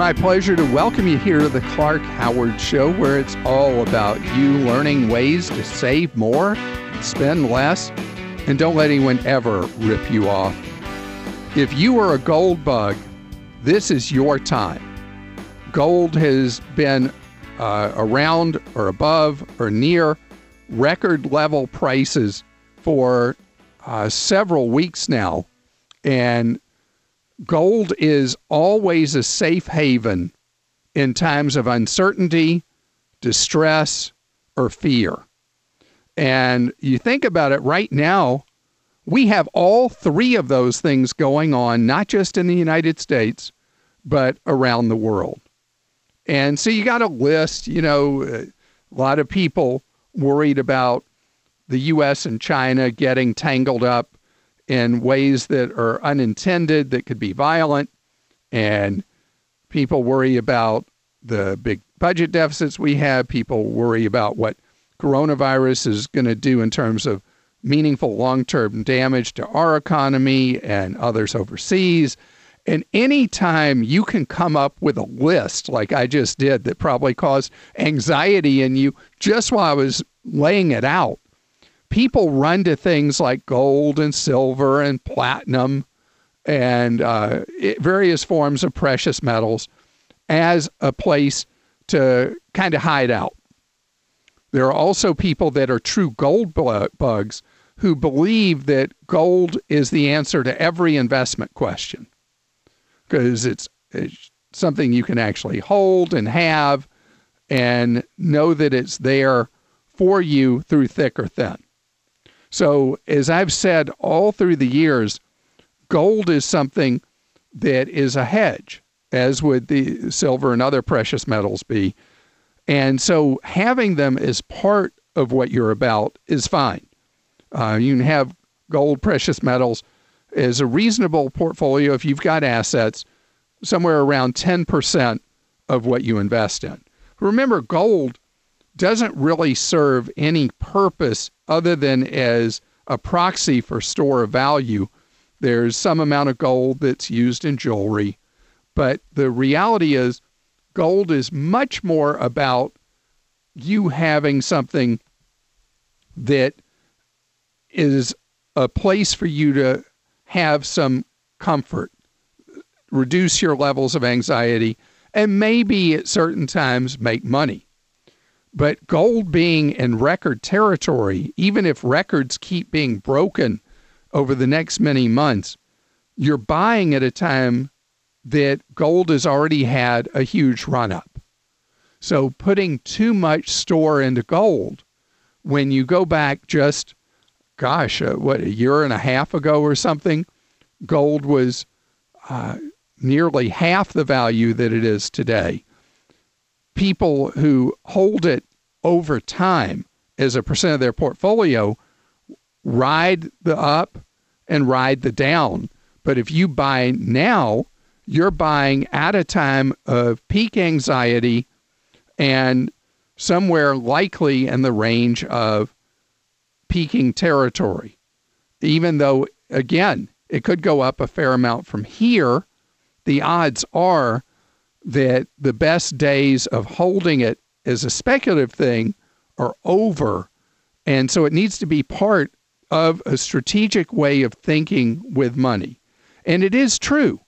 My pleasure to welcome you here to the Clark Howard Show, where it's all about you learning ways to save more, spend less, and don't let anyone ever rip you off. If you are a gold bug, this is your time. Gold has been uh, around or above or near record level prices for uh, several weeks now. And gold is always a safe haven in times of uncertainty, distress, or fear. And you think about it right now, we have all three of those things going on, not just in the United States, but around the world. And so you got a list, you know, a lot of people worried about the US and China getting tangled up in ways that are unintended, that could be violent. And people worry about the big budget deficits we have. People worry about what coronavirus is going to do in terms of meaningful long term damage to our economy and others overseas. And anytime you can come up with a list like I just did that probably caused anxiety in you just while I was laying it out, people run to things like gold and silver and platinum and uh, various forms of precious metals as a place to kind of hide out. There are also people that are true gold bugs who believe that gold is the answer to every investment question because it's, it's something you can actually hold and have and know that it's there for you through thick or thin. So, as I've said all through the years, gold is something that is a hedge, as would the silver and other precious metals be. And so, having them as part of what you're about is fine. Uh, you can have gold, precious metals as a reasonable portfolio if you've got assets, somewhere around 10% of what you invest in. Remember, gold doesn't really serve any purpose other than as a proxy for store of value. There's some amount of gold that's used in jewelry, but the reality is gold is much more about you having something that is a place for you to have some comfort, reduce your levels of anxiety, and maybe at certain times make money. But gold being in record territory, even if records keep being broken over the next many months, you're buying at a time that gold has already had a huge run up. So putting too much store into gold when you go back just, gosh, uh, what, a year and a half ago or something, gold was uh, nearly half the value that it is today people who hold it over time as a percent of their portfolio ride the up and ride the down. But if you buy now, you're buying at a time of peak anxiety and somewhere likely in the range of peaking territory. Even though, again, it could go up a fair amount from here, the odds are that the best days of holding it as a speculative thing are over. And so it needs to be part of a strategic way of thinking with money. And it is true.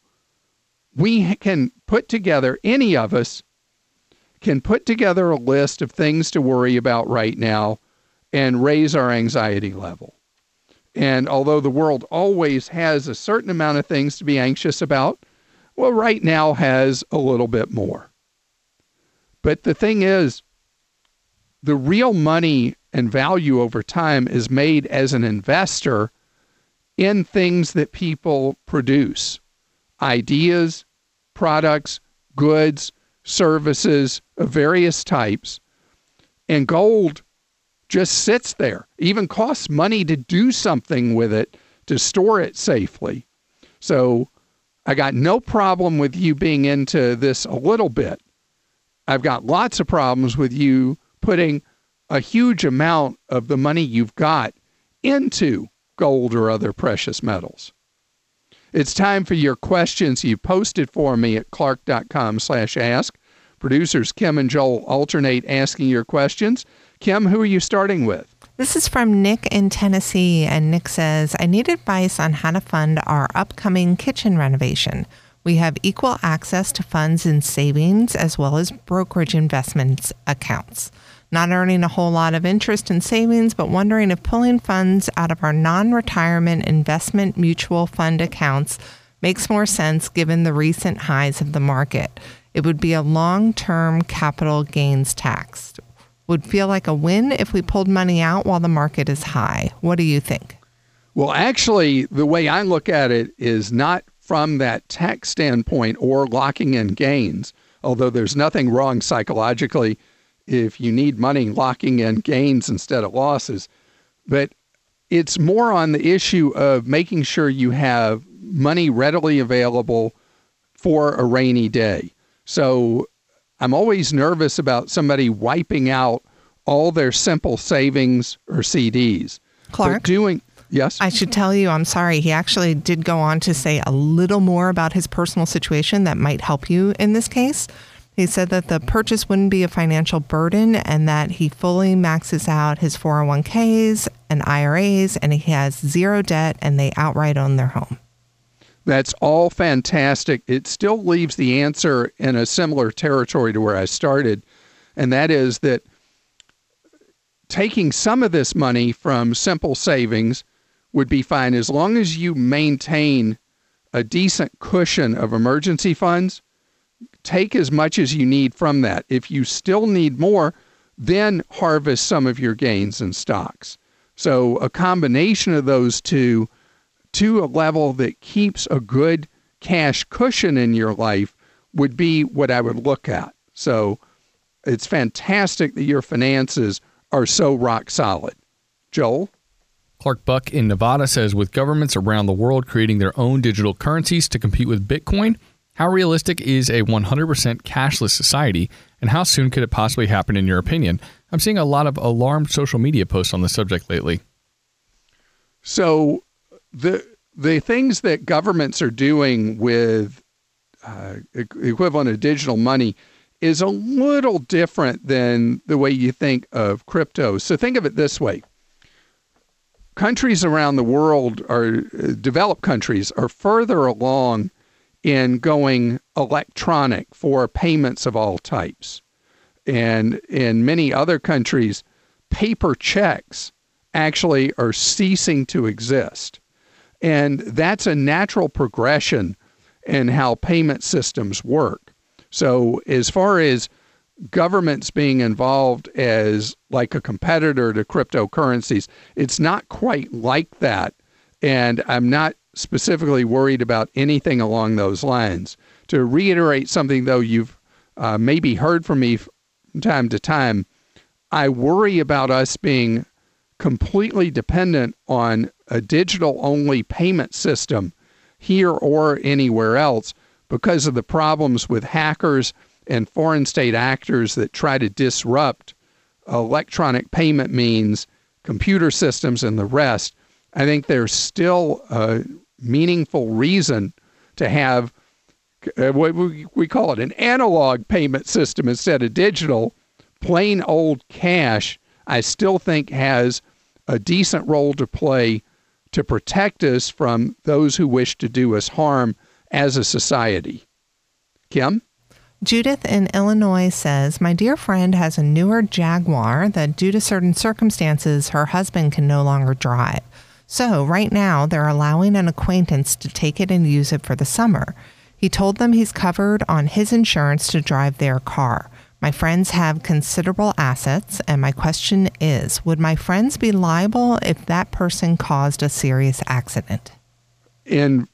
We can put together, any of us can put together a list of things to worry about right now and raise our anxiety level. And although the world always has a certain amount of things to be anxious about, well, right now has a little bit more. But the thing is, the real money and value over time is made as an investor in things that people produce ideas, products, goods, services of various types. And gold just sits there, even costs money to do something with it to store it safely. So I got no problem with you being into this a little bit. I've got lots of problems with you putting a huge amount of the money you've got into gold or other precious metals. It's time for your questions. You posted for me at clark.com slash ask. Producers Kim and Joel alternate asking your questions. Kim, who are you starting with? This is from Nick in Tennessee, and Nick says, I need advice on how to fund our upcoming kitchen renovation. We have equal access to funds and savings as well as brokerage investments accounts. Not earning a whole lot of interest in savings, but wondering if pulling funds out of our non retirement investment mutual fund accounts makes more sense given the recent highs of the market. It would be a long term capital gains tax. Would feel like a win if we pulled money out while the market is high. What do you think? Well, actually, the way I look at it is not from that tax standpoint or locking in gains, although there's nothing wrong psychologically if you need money locking in gains instead of losses. But it's more on the issue of making sure you have money readily available for a rainy day. So I'm always nervous about somebody wiping out all their simple savings or CDs. Clark, but doing yes, I should tell you, I'm sorry. He actually did go on to say a little more about his personal situation that might help you in this case. He said that the purchase wouldn't be a financial burden and that he fully maxes out his 401ks and IRAs and he has zero debt and they outright own their home. That's all fantastic. It still leaves the answer in a similar territory to where I started, and that is that taking some of this money from simple savings would be fine as long as you maintain a decent cushion of emergency funds take as much as you need from that. If you still need more, then harvest some of your gains in stocks. So a combination of those two to a level that keeps a good cash cushion in your life would be what I would look at. So it's fantastic that your finances are so rock solid. Joel? Clark Buck in Nevada says with governments around the world creating their own digital currencies to compete with Bitcoin, how realistic is a 100% cashless society, and how soon could it possibly happen, in your opinion? I'm seeing a lot of alarmed social media posts on the subject lately. So, the the things that governments are doing with uh, equivalent of digital money is a little different than the way you think of crypto. So, think of it this way: countries around the world are uh, developed countries are further along in going electronic for payments of all types. And in many other countries, paper checks actually are ceasing to exist. And that's a natural progression in how payment systems work. So, as far as governments being involved as like a competitor to cryptocurrencies, it's not quite like that. And I'm not specifically worried about anything along those lines. To reiterate something, though, you've uh, maybe heard from me from time to time, I worry about us being completely dependent on a digital only payment system here or anywhere else because of the problems with hackers and foreign state actors that try to disrupt electronic payment means, computer systems, and the rest. I think there's still a meaningful reason to have uh, what we, we call it an analog payment system instead of digital. Plain old cash, I still think has a decent role to play to protect us from those who wish to do us harm as a society. Kim? Judith in Illinois says, My dear friend has a newer Jaguar that, due to certain circumstances, her husband can no longer drive. So, right now, they're allowing an acquaintance to take it and use it for the summer. He told them he's covered on his insurance to drive their car. My friends have considerable assets, and my question is Would my friends be liable if that person caused a serious accident? In,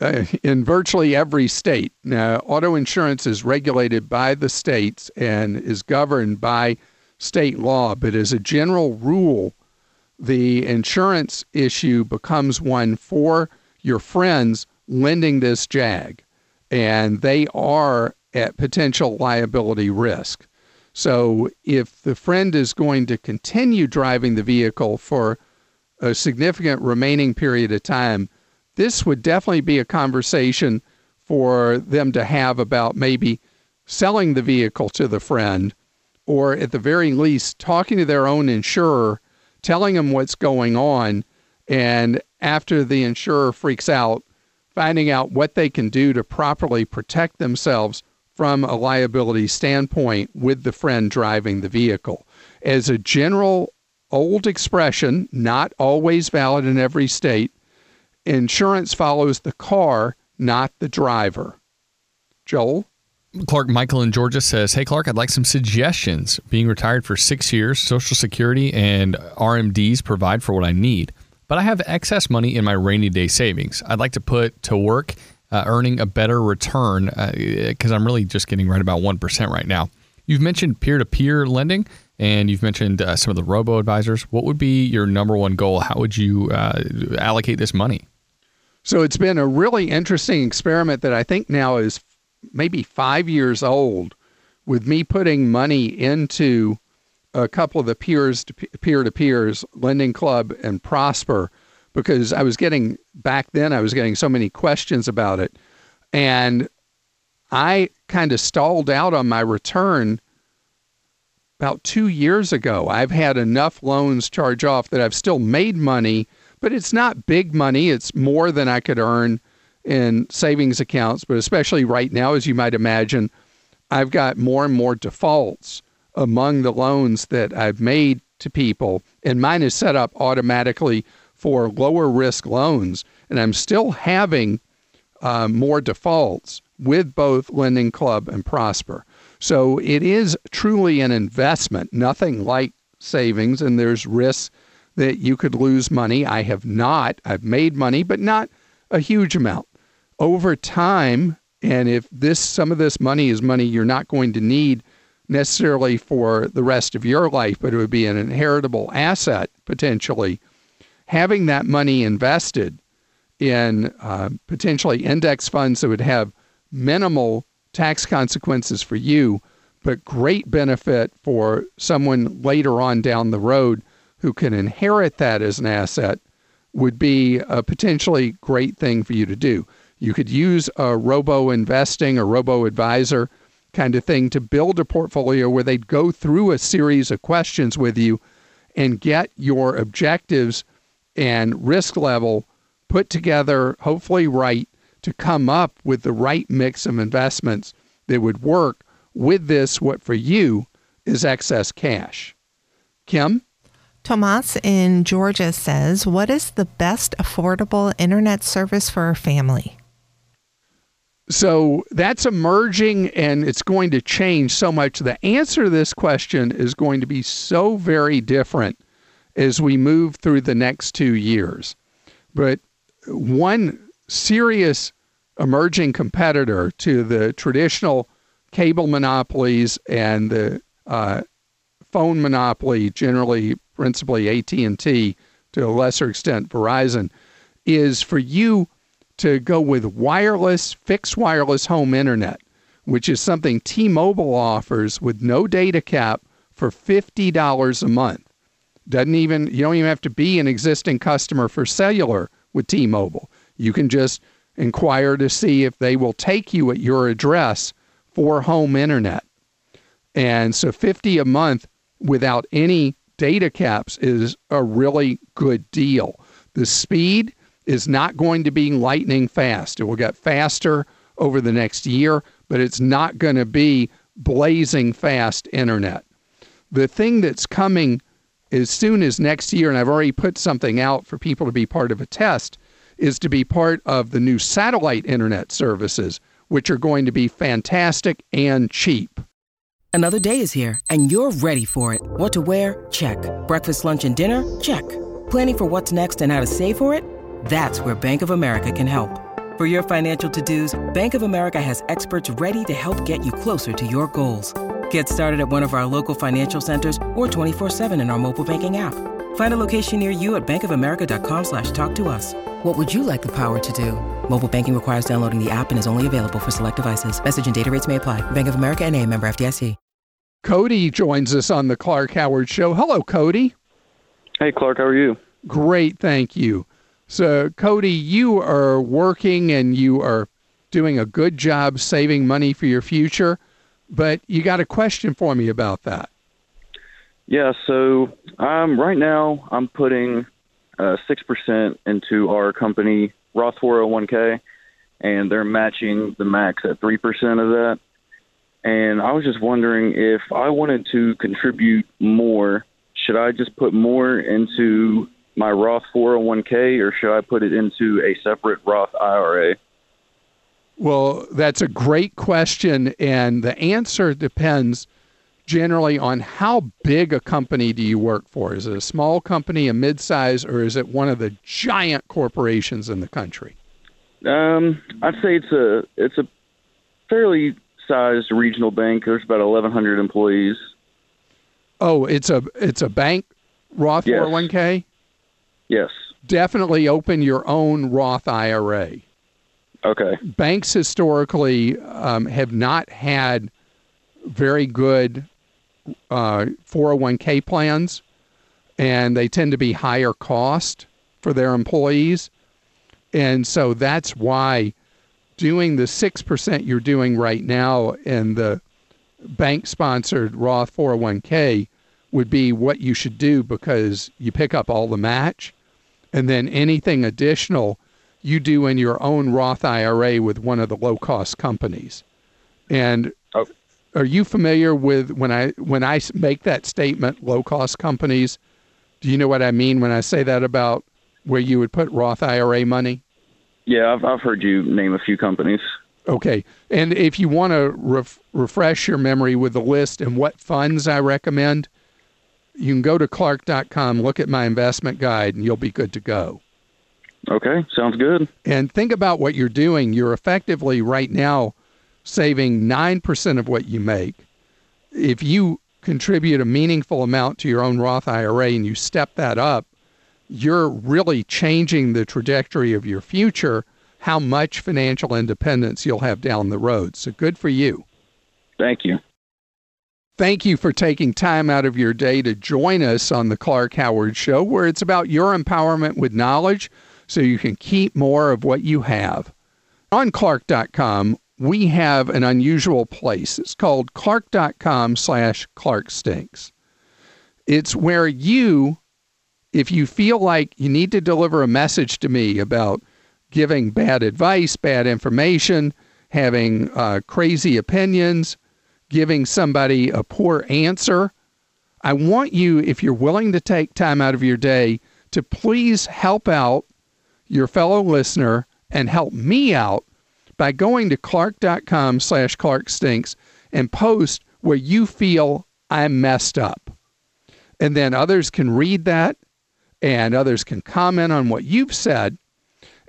uh, in virtually every state. Now, auto insurance is regulated by the states and is governed by state law, but as a general rule, the insurance issue becomes one for your friends lending this JAG, and they are at potential liability risk. So if the friend is going to continue driving the vehicle for a significant remaining period of time, this would definitely be a conversation for them to have about maybe selling the vehicle to the friend or at the very least talking to their own insurer, telling them what's going on, and after the insurer freaks out, finding out what they can do to properly protect themselves from a liability standpoint with the friend driving the vehicle. As a general old expression, not always valid in every state, insurance follows the car, not the driver. Joel? Clark Michael in Georgia says, Hey, Clark, I'd like some suggestions. Being retired for six years, Social Security and RMDs provide for what I need, but I have excess money in my rainy day savings. I'd like to put to work uh, earning a better return because uh, I'm really just getting right about 1% right now. You've mentioned peer to peer lending and you've mentioned uh, some of the robo advisors. What would be your number one goal? How would you uh, allocate this money? So it's been a really interesting experiment that I think now is maybe five years old with me putting money into a couple of the peers peer to peers, Lending Club and Prosper, because I was getting back then I was getting so many questions about it. And I kind of stalled out on my return about two years ago. I've had enough loans charge off that I've still made money, but it's not big money. It's more than I could earn in savings accounts, but especially right now, as you might imagine, I've got more and more defaults among the loans that I've made to people, and mine is set up automatically for lower risk loans, and I'm still having uh, more defaults with both Lending Club and Prosper. So it is truly an investment, nothing like savings, and there's risks that you could lose money. I have not. I've made money, but not a huge amount over time, and if this some of this money is money you're not going to need necessarily for the rest of your life, but it would be an inheritable asset potentially. Having that money invested in uh, potentially index funds that would have minimal tax consequences for you, but great benefit for someone later on down the road who can inherit that as an asset would be a potentially great thing for you to do. You could use a robo investing or robo advisor kind of thing to build a portfolio where they'd go through a series of questions with you and get your objectives and risk level put together, hopefully right, to come up with the right mix of investments that would work with this, what for you is excess cash. Kim? Tomas in Georgia says, What is the best affordable internet service for a family? So that's emerging and it's going to change so much. The answer to this question is going to be so very different as we move through the next two years. But one serious emerging competitor to the traditional cable monopolies and the uh, phone monopoly, generally principally AT&T, to a lesser extent Verizon, is for you to go with wireless, fixed wireless home internet, which is something T Mobile offers with no data cap for $50 a month. Doesn't even, you don't even have to be an existing customer for cellular with T Mobile. You can just inquire to see if they will take you at your address for home internet. And so 50 a month without any data caps is a really good deal. The speed is not going to be lightning fast. It will get faster over the next year, but it's not going to be blazing fast internet. The thing that's coming as soon as next year, and I've already put something out for people to be part of a test, is to be part of the new satellite internet services, which are going to be fantastic and cheap. Another day is here, and you're ready for it. What to wear? Check. Breakfast, lunch, and dinner? Check. Planning for what's next and how to save for it? That's where Bank of America can help. For your financial to-dos, Bank of America has experts ready to help get you closer to your goals. Get started at one of our local financial centers or 24-7 in our mobile banking app. Find a location near you at bankofamerica.com slash talk to us. What would you like the power to do? Mobile banking requires downloading the app and is only available for select devices. Message and data rates may apply. Bank of America and a member FDIC. Cody joins us on the Clark Howard Show. Hello, Cody. Hey, Clark. How are you? Great, thank you. So, Cody, you are working and you are doing a good job saving money for your future, but you got a question for me about that. Yeah, so um, right now I'm putting uh, 6% into our company Roth 401k, and they're matching the max at 3% of that. And I was just wondering if I wanted to contribute more, should I just put more into my Roth 401k or should I put it into a separate Roth IRA? Well, that's a great question. And the answer depends generally on how big a company do you work for? Is it a small company, a mid-size, or is it one of the giant corporations in the country? Um, I'd say it's a it's a fairly sized regional bank. There's about 1,100 employees. Oh, it's a it's a bank Roth Yes. 401k. Yes. Definitely open your own Roth IRA. Okay. Banks historically um, have not had very good uh, 401k plans, and they tend to be higher cost for their employees. And so that's why doing the 6% you're doing right now in the bank sponsored Roth 401k would be what you should do because you pick up all the match. And then anything additional you do in your own Roth IRA with one of the low cost companies. And Oh. are you familiar with when I when I make that statement low cost companies? Do you know what I mean when I say that about where you would put Roth IRA money? Yeah, I've I've heard you name a few companies. Okay. And if you want to ref- refresh your memory with the list and what funds I recommend, you can go to clark.com, look at my investment guide, and you'll be good to go. Okay, sounds good. And think about what you're doing. You're effectively right now saving 9% of what you make. If you contribute a meaningful amount to your own Roth IRA and you step that up, you're really changing the trajectory of your future, how much financial independence you'll have down the road. So good for you. Thank you. Thank you for taking time out of your day to join us on the Clark Howard Show, where it's about your empowerment with knowledge so you can keep more of what you have. On Clark.com, we have an unusual place. It's called Clark.com slash Clark Stinks. It's where you, if you feel like you need to deliver a message to me about giving bad advice, bad information, having uh, crazy opinions, giving somebody a poor answer. I want you, if you're willing to take time out of your day, to please help out your fellow listener and help me out by going to clark.com slash clarkstinks and post where you feel I'm messed up. And then others can read that and others can comment on what you've said.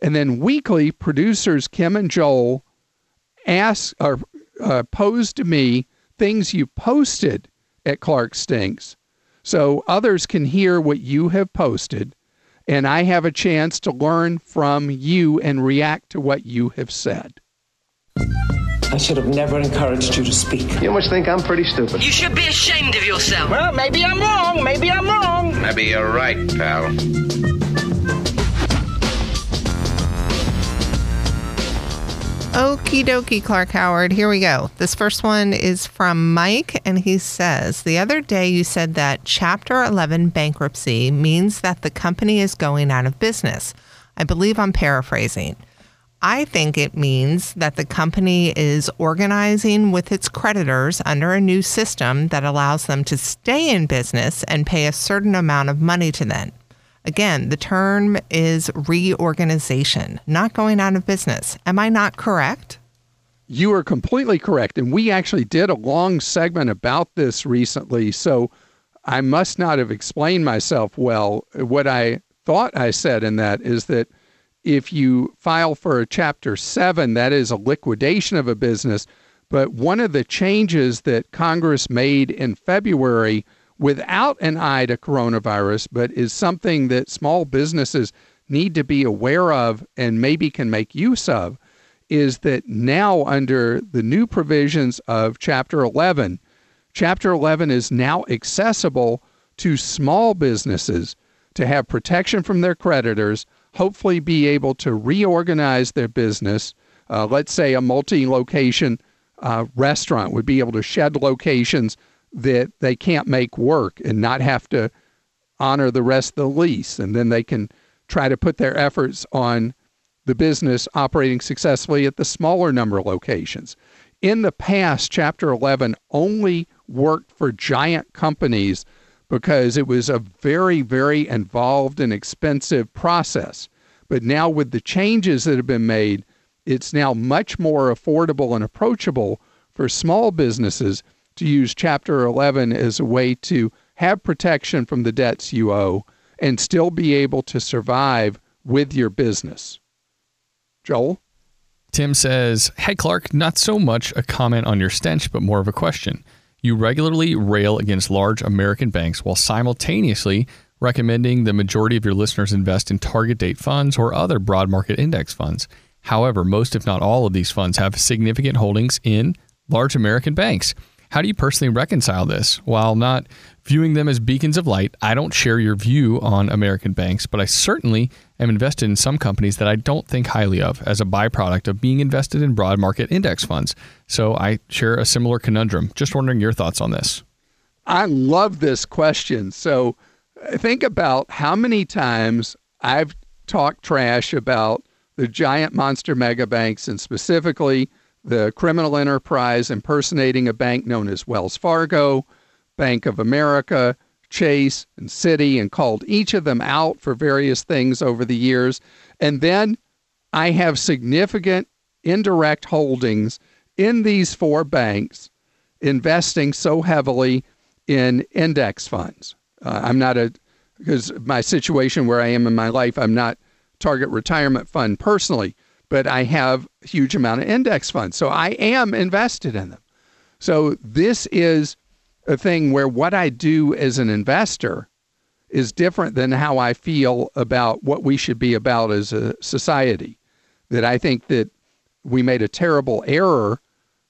And then weekly, producers Kim and Joel ask or uh, pose to me things you posted at Clark Stinks so others can hear what you have posted and I have a chance to learn from you and react to what you have said. I should have never encouraged you to speak. You must think I'm pretty stupid. You should be ashamed of yourself. Well, maybe I'm wrong. Maybe I'm wrong. Maybe you're right, pal. Okie dokie, Clark Howard. Here we go. This first one is from Mike, and he says The other day you said that Chapter 11 bankruptcy means that the company is going out of business. I believe I'm paraphrasing. I think it means that the company is organizing with its creditors under a new system that allows them to stay in business and pay a certain amount of money to them. Again, the term is reorganization, not going out of business. Am I not correct? You are completely correct. And we actually did a long segment about this recently. So I must not have explained myself well. What I thought I said in that is that if you file for a Chapter 7, that is a liquidation of a business. But one of the changes that Congress made in February without an eye to coronavirus, but is something that small businesses need to be aware of and maybe can make use of, is that now under the new provisions of Chapter 11, Chapter 11 is now accessible to small businesses to have protection from their creditors, hopefully be able to reorganize their business. Uh, let's say a multi location uh, restaurant would be able to shed locations that they can't make work and not have to honor the rest of the lease. And then they can try to put their efforts on the business operating successfully at the smaller number of locations. In the past, Chapter 11 only worked for giant companies because it was a very, very involved and expensive process. But now, with the changes that have been made, it's now much more affordable and approachable for small businesses to use Chapter 11 as a way to have protection from the debts you owe and still be able to survive with your business. Joel? Tim says, Hey, Clark, not so much a comment on your stench, but more of a question. You regularly rail against large American banks while simultaneously recommending the majority of your listeners invest in target date funds or other broad market index funds. However, most, if not all, of these funds have significant holdings in large American banks. How do you personally reconcile this? While not viewing them as beacons of light, I don't share your view on American banks, but I certainly am invested in some companies that I don't think highly of as a byproduct of being invested in broad market index funds. So I share a similar conundrum. Just wondering your thoughts on this. I love this question. So uh, think about how many times I've talked trash about the giant monster mega banks and specifically the criminal enterprise impersonating a bank known as Wells Fargo, Bank of America, Chase, and Citi and called each of them out for various things over the years. And then I have significant indirect holdings in these four banks, investing so heavily in index funds. Uh, I'm not a, because my situation where I am in my life, I'm not target retirement fund personally but I have a huge amount of index funds. So I am invested in them. So this is a thing where what I do as an investor is different than how I feel about what we should be about as a society. That I think that we made a terrible error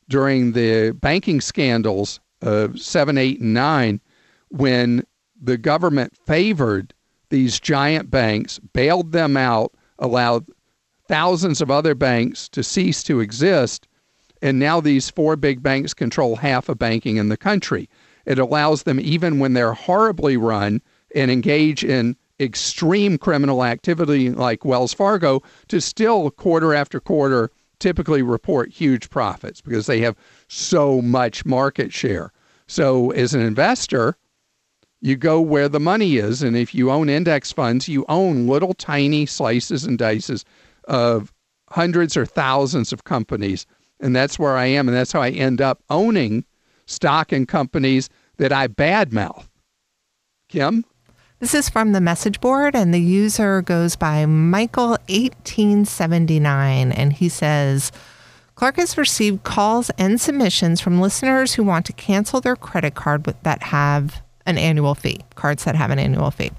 during the banking scandals of 7, 8, and 9 when the government favored these giant banks, bailed them out, allowed thousands of other banks to cease to exist. And now these four big banks control half of banking in the country. It allows them, even when they're horribly run and engage in extreme criminal activity like Wells Fargo, to still quarter after quarter typically report huge profits because they have so much market share. So, as an investor, you go where the money is. And if you own index funds, you own little tiny slices and dices of hundreds or thousands of companies. And that's where I am. And that's how I end up owning stock in companies that I badmouth. Kim? This is from the message board, and the user goes by Michael1879, and he says, Clark has received calls and submissions from listeners who want to cancel their credit card that have an annual fee, cards that have an annual fee.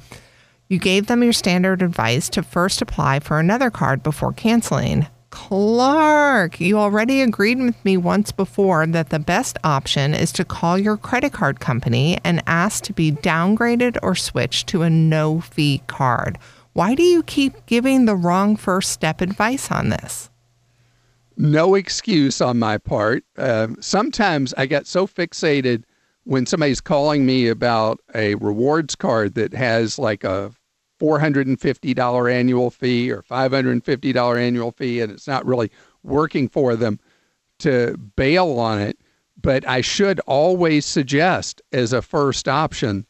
You gave them your standard advice to first apply for another card before canceling. Clark, you already agreed with me once before that the best option is to call your credit card company and ask to be downgraded or switched to a no fee card. Why do you keep giving the wrong first step advice on this? No excuse on my part. Uh, sometimes I get so fixated when somebody's calling me about a rewards card that has like a $450 annual fee or $550 annual fee, and it's not really working for them to bail on it. But I should always suggest as a first option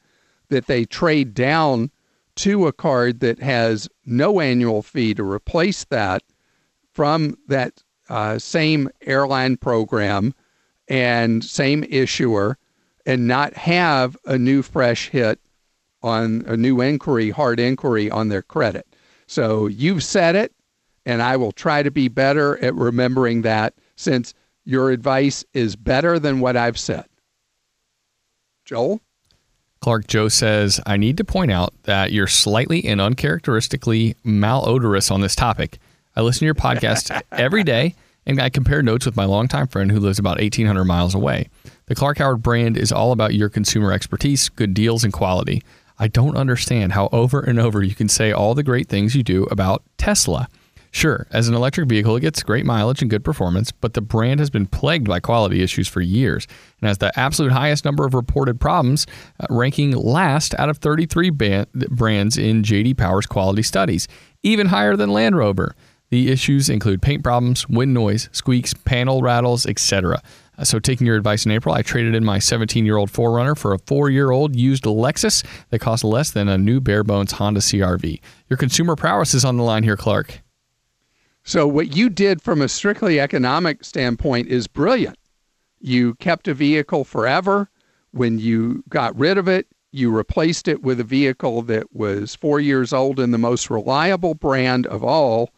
that they trade down to a card that has no annual fee to replace that from that uh, same airline program and same issuer and not have a new fresh hit on a new inquiry, hard inquiry on their credit. So you've said it, and I will try to be better at remembering that since your advice is better than what I've said. Joel? Clark Joe says, I need to point out that you're slightly and uncharacteristically malodorous on this topic. I listen to your podcast every day and I compare notes with my longtime friend who lives about 1,800 miles away. The Clark Howard brand is all about your consumer expertise, good deals, and quality. I don't understand how over and over you can say all the great things you do about Tesla. Sure, as an electric vehicle, it gets great mileage and good performance, but the brand has been plagued by quality issues for years and has the absolute highest number of reported problems, uh, ranking last out of 33 ban- brands in JD Power's quality studies, even higher than Land Rover. The issues include paint problems, wind noise, squeaks, panel rattles, etc. Uh, so, taking your advice in April, I traded in my 17 year old 4Runner for a four year old used Lexus that cost less than a new bare bones Honda CRV. Your consumer prowess is on the line here, Clark. So, what you did from a strictly economic standpoint is brilliant. You kept a vehicle forever. When you got rid of it, you replaced it with a vehicle that was four years old and the most reliable brand of all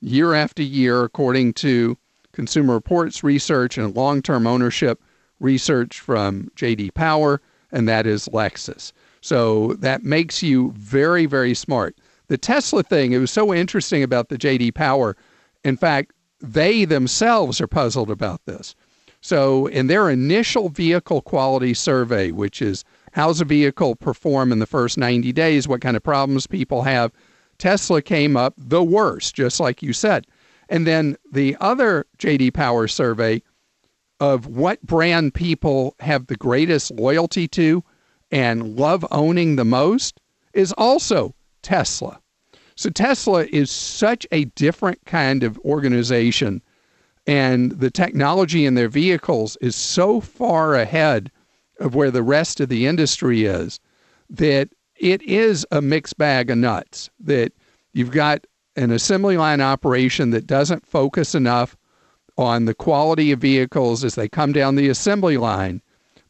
year after year, according to Consumer Reports research and long term ownership research from JD Power, and that is Lexus. So that makes you very, very smart. The Tesla thing, it was so interesting about the JD Power. In fact, they themselves are puzzled about this. So, in their initial vehicle quality survey, which is how's a vehicle perform in the first 90 days, what kind of problems people have, Tesla came up the worst, just like you said. And then the other JD Power survey of what brand people have the greatest loyalty to and love owning the most is also Tesla. So Tesla is such a different kind of organization and the technology in their vehicles is so far ahead of where the rest of the industry is that it is a mixed bag of nuts that you've got an assembly line operation that doesn't focus enough on the quality of vehicles as they come down the assembly line,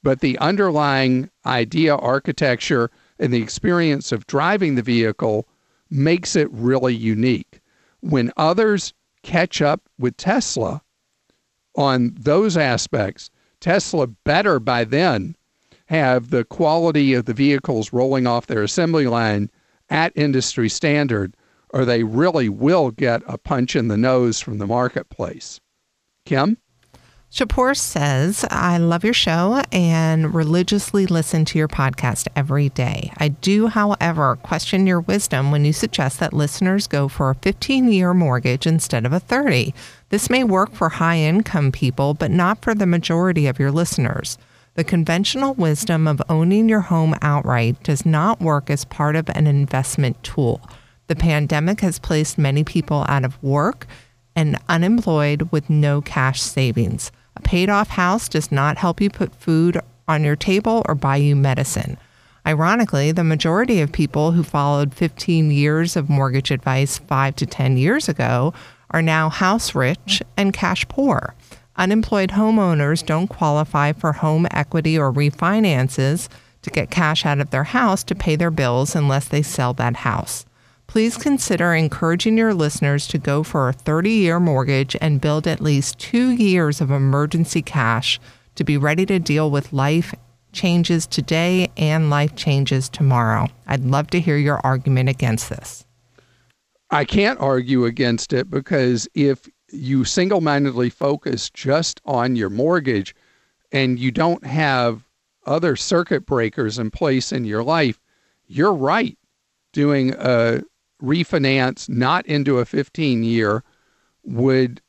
but the underlying idea, architecture, and the experience of driving the vehicle makes it really unique. When others catch up with Tesla on those aspects, Tesla better by then have the quality of the vehicles rolling off their assembly line at industry standard, or they really will get a punch in the nose from the marketplace. Kim? Shapur says, I love your show and religiously listen to your podcast every day. I do, however, question your wisdom when you suggest that listeners go for a 15 year mortgage instead of a 30. This may work for high income people, but not for the majority of your listeners. The conventional wisdom of owning your home outright does not work as part of an investment tool. The pandemic has placed many people out of work and unemployed with no cash savings. A paid off house does not help you put food on your table or buy you medicine. Ironically, the majority of people who followed 15 years of mortgage advice five to 10 years ago are now house rich and cash poor. Unemployed homeowners don't qualify for home equity or refinances to get cash out of their house to pay their bills unless they sell that house. Please consider encouraging your listeners to go for a 30 year mortgage and build at least two years of emergency cash to be ready to deal with life changes today and life changes tomorrow. I'd love to hear your argument against this. I can't argue against it because if you single mindedly focus just on your mortgage and you don't have other circuit breakers in place in your life, you're right. Doing a refinance not into a 15 year would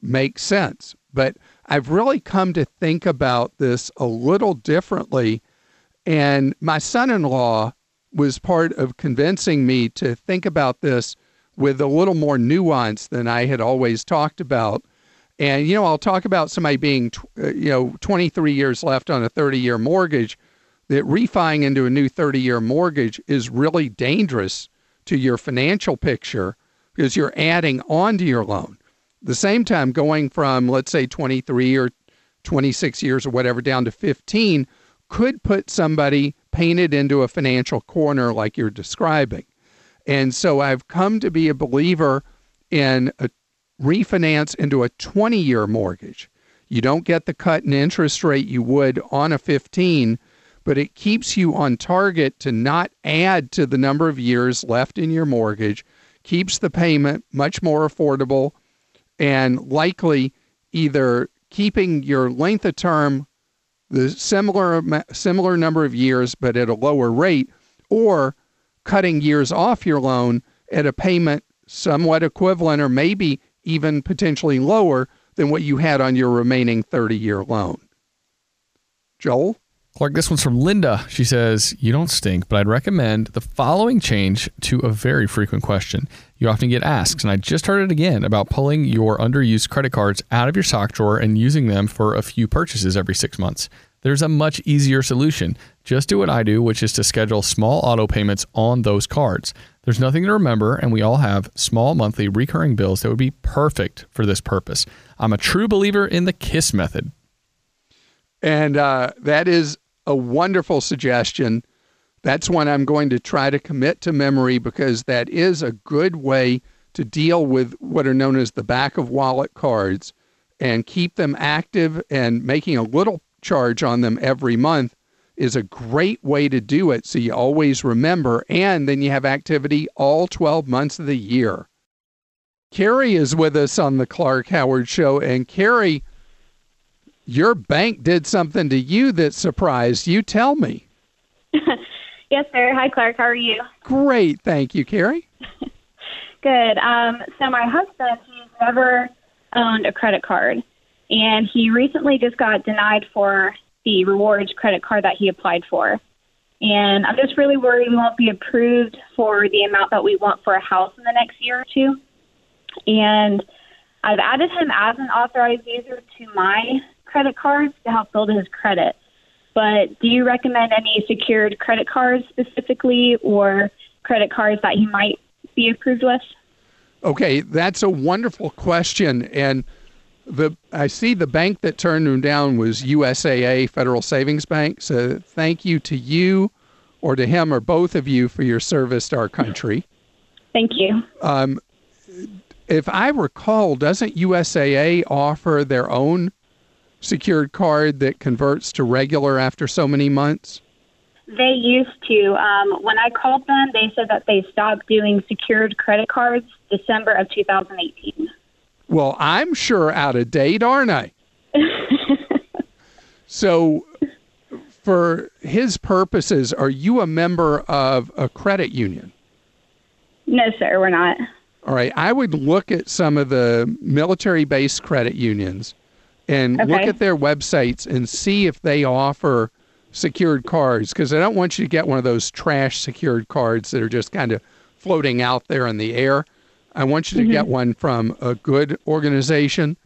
make sense. But I've really come to think about this a little differently. And my son in law was part of convincing me to think about this with a little more nuance than I had always talked about. And, you know, I'll talk about somebody being, uh, you know, 23 years left on a 30 year mortgage, that refining into a new 30 year mortgage is really dangerous to your financial picture because you're adding on to your loan. the same time, going from, let's say, 23 or 26 years or whatever down to 15 could put somebody painted into a financial corner like you're describing. And so I've come to be a believer in a refinance into a 20 year mortgage. You don't get the cut in interest rate you would on a 15, but it keeps you on target to not add to the number of years left in your mortgage, keeps the payment much more affordable, and likely either keeping your length of term the similar similar number of years but at a lower rate or cutting years off your loan at a payment somewhat equivalent or maybe even potentially lower than what you had on your remaining 30 year loan. Joel? Clark, this one's from Linda. She says, You don't stink, but I'd recommend the following change to a very frequent question. You often get asked, and I just heard it again about pulling your underused credit cards out of your sock drawer and using them for a few purchases every six months. There's a much easier solution. Just do what I do, which is to schedule small auto payments on those cards. There's nothing to remember, and we all have small monthly recurring bills that would be perfect for this purpose. I'm a true believer in the KISS method. And uh, that is a wonderful suggestion. That's one I'm going to try to commit to memory because that is a good way to deal with what are known as the back of wallet cards and keep them active and making a little charge on them every month is a great way to do it so you always remember and then you have activity all 12 months of the year. Carrie is with us on the Clark Howard show and Carrie your bank did something to you that surprised you. Tell me. yes, sir. Hi, Clark. How are you? Great. Thank you, Carrie. Good. Um, so, my husband, he's never owned a credit card, and he recently just got denied for the rewards credit card that he applied for. And I'm just really worried he won't be approved for the amount that we want for a house in the next year or two. And I've added him as an authorized user to my credit cards to help build his credit. But do you recommend any secured credit cards specifically or credit cards that he might be approved with? Okay, that's a wonderful question. And the I see the bank that turned him down was USAA Federal Savings Bank. So thank you to you or to him or both of you for your service to our country. Thank you. Um, if I recall, doesn't USAA offer their own secured card that converts to regular after so many months? They used to. Um, when I called them, they said that they stopped doing secured credit cards December of 2018. Well, I'm sure out of date, aren't I? so, for his purposes, are you a member of a credit union? No, sir, we're not. All right. I would look at some of the military based credit unions and Okay. look at their websites and see if they offer secured cards because I don't want you to get one of those trash secured cards that are just kind of floating out there in the air. I want you to get one from a good organization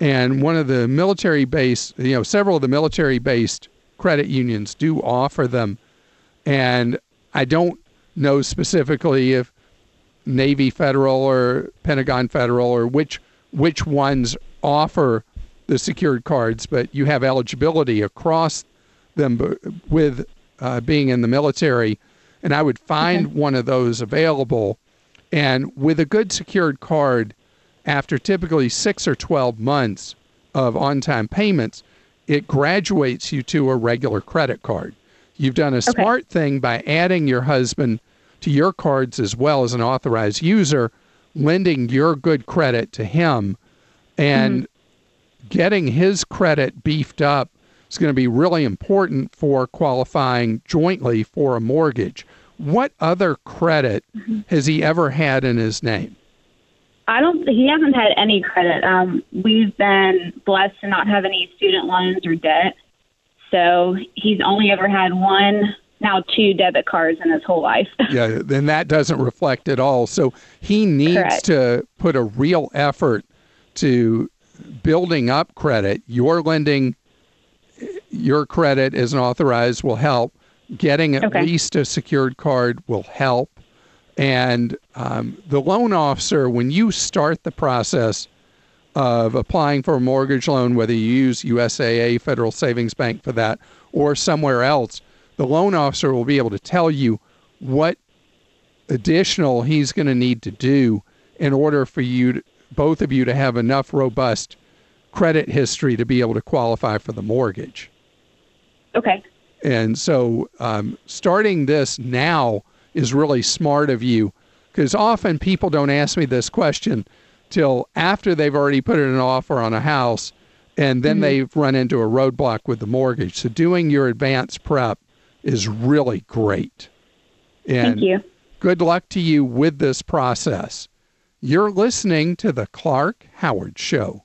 and one of the military based, you know, several of the military based credit unions do offer them. And I don't know specifically if Navy Federal or Pentagon Federal or which which ones offer the secured cards, but you have eligibility across them with uh, being in the military. And I would find one of those available. And with a good secured card, after typically six or 12 months of on time payments, it graduates you to a regular credit card. You've done a smart thing by adding your husband to your cards as well as an authorized user, lending your good credit to him. And mm-hmm. getting his credit beefed up is going to be really important for qualifying jointly for a mortgage. What other credit has he ever had in his name? I don't. He hasn't had any credit. Um, we've been blessed to not have any student loans or debt. So he's only ever had one, now two debit cards in his whole life. yeah, then that doesn't reflect at all. So he needs Correct. to put a real effort to building up credit. Your lending your credit as an authorized will help. Getting at Okay. least a secured card will help. And um, the loan officer, when you start the process, of applying for a mortgage loan, whether you use USAA, Federal Savings Bank for that, or somewhere else, the loan officer will be able to tell you what additional he's going to need to do in order for you, to, both of you, to have enough robust credit history to be able to qualify for the mortgage. Okay. And so um, starting this now is really smart of you because often people don't ask me this question till after they've already put in an offer on a house and then mm-hmm. they've run into a roadblock with the mortgage. So doing your advance prep is really great. And Thank you. Good luck to you with this process. You're listening to The Clark Howard Show.